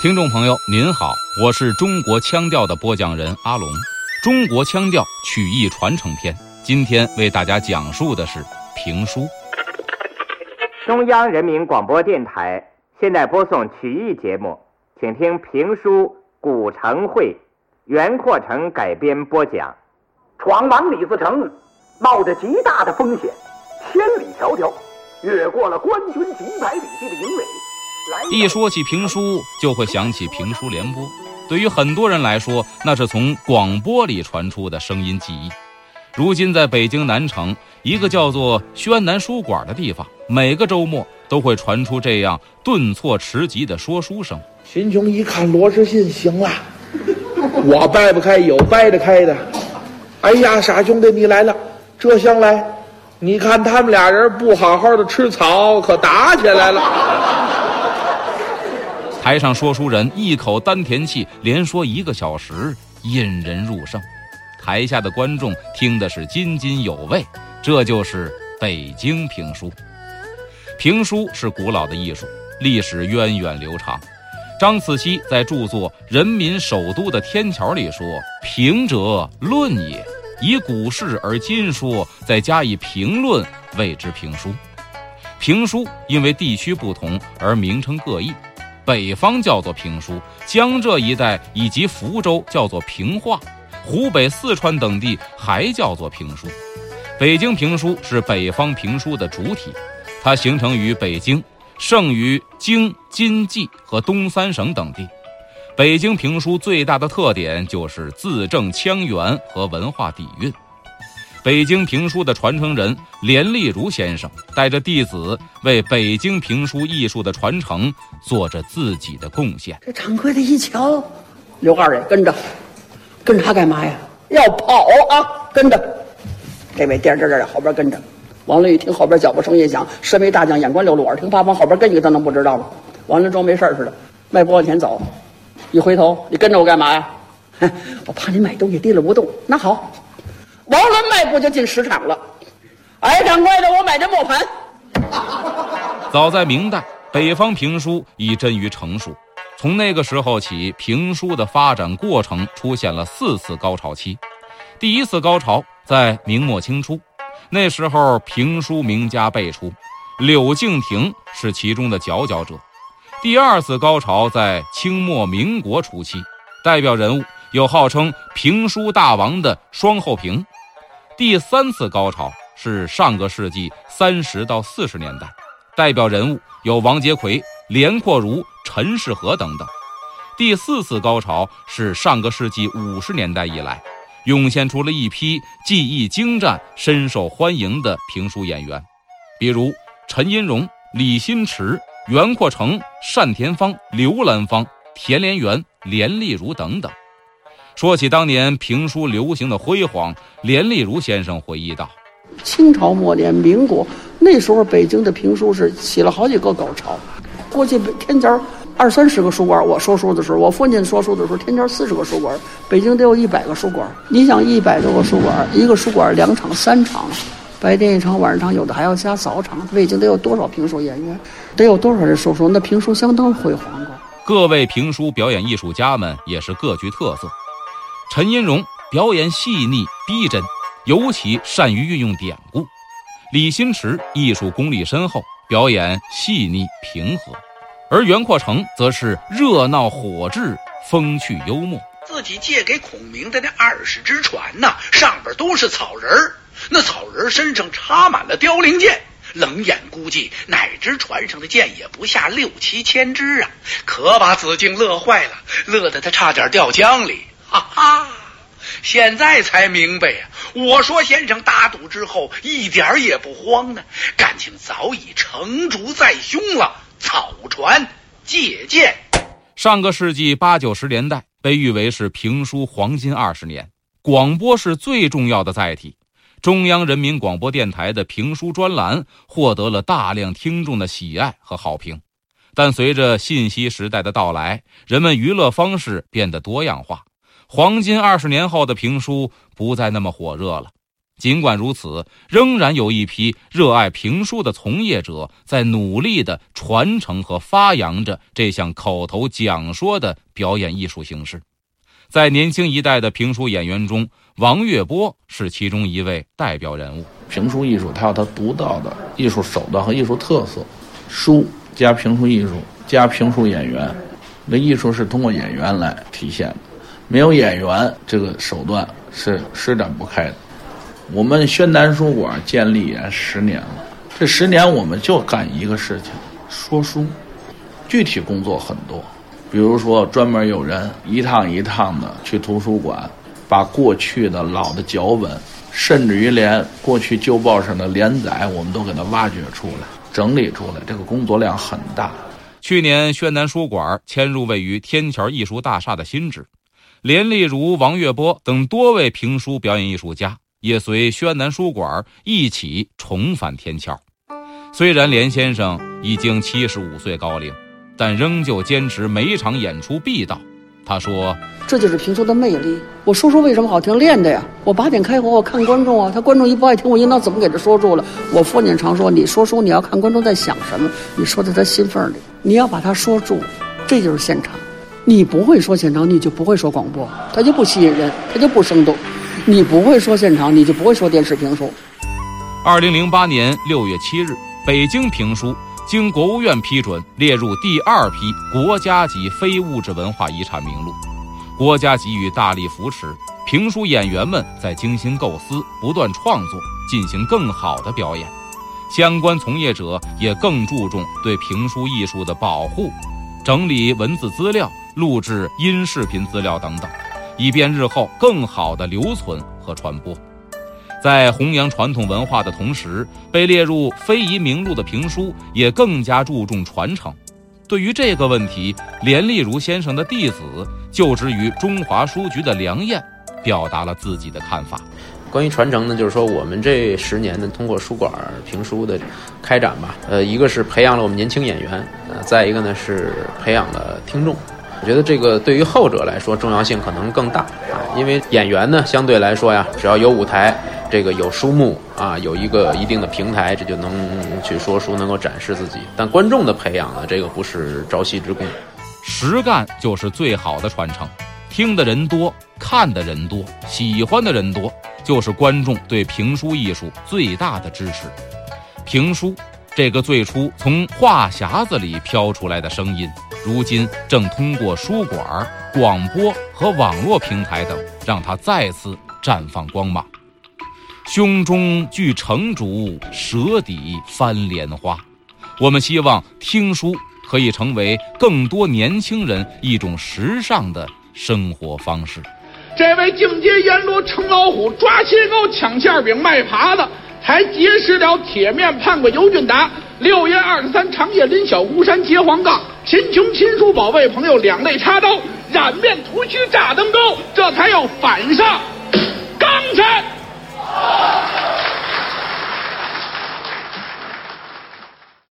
听众朋友您好，我是中国腔调的播讲人阿龙，中国腔调曲艺传承篇，今天为大家讲述的是评书。中央人民广播电台现在播送曲艺节目，请听评书《古城会》，袁阔成改编播讲。闯王李自成冒着极大的风险，千里迢迢越过了官军几百里地的营垒。一说起评书，就会想起评书联播。对于很多人来说，那是从广播里传出的声音记忆。如今，在北京南城一个叫做宣南书馆的地方，每个周末都会传出这样顿挫迟急的说书声。秦琼一看罗士信，行了，我掰不开，有掰得开的。哎呀，傻兄弟，你来了，这厢来，你看他们俩人不好好的吃草，可打起来了。台上说书人一口丹田气，连说一个小时，引人入胜。台下的观众听的是津津有味。这就是北京评书。评书是古老的艺术，历史源远流长。张慈溪在著作《人民首都的天桥》里说：“评者，论也。以古事而今说，再加以评论，谓之评书。评书因为地区不同而名称各异。”北方叫做评书，江浙一带以及福州叫做评话，湖北、四川等地还叫做评书。北京评书是北方评书的主体，它形成于北京，盛于京津冀和东三省等地。北京评书最大的特点就是字正腔圆和文化底蕴。北京评书的传承人连丽如先生带着弟子为北京评书艺术的传承做着自己的贡献。这掌柜的一瞧，刘二爷跟着，跟着他干嘛呀？要跑啊！跟着，这位颠颠颠在后边跟着。王伦一听后边脚步声一响，身为大将，眼观六路，耳听八方，后边跟一个他能不知道吗？王伦装没事似的，迈步往前走，一回头，你跟着我干嘛呀？我怕你买东西提了不动。那好。王伦迈步就进石场了。哎，掌柜的，我买这磨盘。早在明代，北方评书已臻于成熟。从那个时候起，评书的发展过程出现了四次高潮期。第一次高潮在明末清初，那时候评书名家辈出，柳敬亭是其中的佼佼者。第二次高潮在清末民国初期，代表人物有号称评书大王的双后平。第三次高潮是上个世纪三十到四十年代，代表人物有王杰奎、连阔如、陈世和等等。第四次高潮是上个世纪五十年代以来，涌现出了一批技艺精湛、深受欢迎的评书演员，比如陈荫荣、李新池、袁阔成、单田芳、刘兰芳、田连元、连丽如等等。说起当年评书流行的辉煌，连丽如先生回忆道：“清朝末年，民国那时候，北京的评书是起了好几个高潮。过去天桥二三十个书馆，我说书的时候，我父亲说书的时候，天桥四十个书馆，北京得有一百个书馆。你想一百多个书馆，一个书馆两场、三场，白天一场，晚上场，有的还要加早场。北京得有多少评书演员？得有多少人说书？那评书相当辉煌过。各位评书表演艺术家们也是各具特色。”陈荫荣表演细腻逼真，尤其善于运用典故；李新池艺术功力深厚，表演细腻平和；而袁阔成则是热闹火炙，风趣幽默。自己借给孔明的那二十只船呐，上边都是草人儿，那草人身上插满了凋零箭，冷眼估计，哪只船上的箭也不下六七千支啊！可把子敬乐坏了，乐得他差点掉江里。哈哈，现在才明白呀！我说先生打赌之后一点也不慌呢，感情早已成竹在胸了。草船借箭，上个世纪八九十年代被誉为是评书黄金二十年，广播是最重要的载体。中央人民广播电台的评书专栏获得了大量听众的喜爱和好评。但随着信息时代的到来，人们娱乐方式变得多样化。黄金二十年后的评书不再那么火热了，尽管如此，仍然有一批热爱评书的从业者在努力地传承和发扬着这项口头讲说的表演艺术形式。在年轻一代的评书演员中，王月波是其中一位代表人物。评书艺术它有它独到的艺术手段和艺术特色，书加评书艺术加评书演员，那艺术是通过演员来体现的，没有演员，这个手段是施展不开的。我们宣南书馆建立也十年了，这十年我们就干一个事情，说书。具体工作很多，比如说专门有人一趟一趟的去图书馆，把过去的老的脚本，甚至于连过去旧报上的连载，我们都给它挖掘出来、整理出来。这个工作量很大。去年宣南书馆迁入位于天桥艺术大厦的新址，连丽如、王月波等多位评书表演艺术家。也随宣南书馆一起重返天桥。虽然连先生已经七十五岁高龄，但仍旧坚持每一场演出必到。他说：“这就是评书的魅力。我说书为什么好听？练的呀。我八点开火，我看观众啊。他观众一不爱听，我应当怎么给他说住了？我父亲常说，你说书你要看观众在想什么，你说在他心缝里，你要把他说住，这就是现场。你不会说现场，你就不会说广播，他就不吸引人，他就不生动。”你不会说现场，你就不会说电视评书。二零零八年六月七日，北京评书经国务院批准列入第二批国家级非物质文化遗产名录，国家给予大力扶持，评书演员们在精心构思、不断创作，进行更好的表演。相关从业者也更注重对评书艺术的保护，整理文字资料、录制音视频资料等等。以便日后更好的留存和传播，在弘扬传统文化的同时，被列入非遗名录的评书也更加注重传承。对于这个问题，连丽如先生的弟子、就职于中华书局的梁燕，表达了自己的看法。关于传承呢，就是说我们这十年呢，通过书馆评书的开展吧，呃，一个是培养了我们年轻演员，呃，再一个呢是培养了听众。我觉得这个对于后者来说重要性可能更大啊，因为演员呢相对来说呀，只要有舞台，这个有书目啊，有一个一定的平台，这就能去说书，能够展示自己。但观众的培养呢，这个不是朝夕之功，实干就是最好的传承。听的人多，看的人多，喜欢的人多，就是观众对评书艺术最大的支持。评书。这个最初从话匣子里飘出来的声音，如今正通过书馆、广播和网络平台等，让它再次绽放光芒。胸中具成竹，舌底翻莲花。我们希望听书可以成为更多年轻人一种时尚的生活方式。这位境界阎罗成老虎，抓起狗抢馅饼卖耙子。还结识了铁面判官尤俊达，六月二十三，长夜临晓，巫山结黄冈。秦琼、秦叔宝贝朋友两肋插刀，染面涂须炸登高，这才要反上冈山。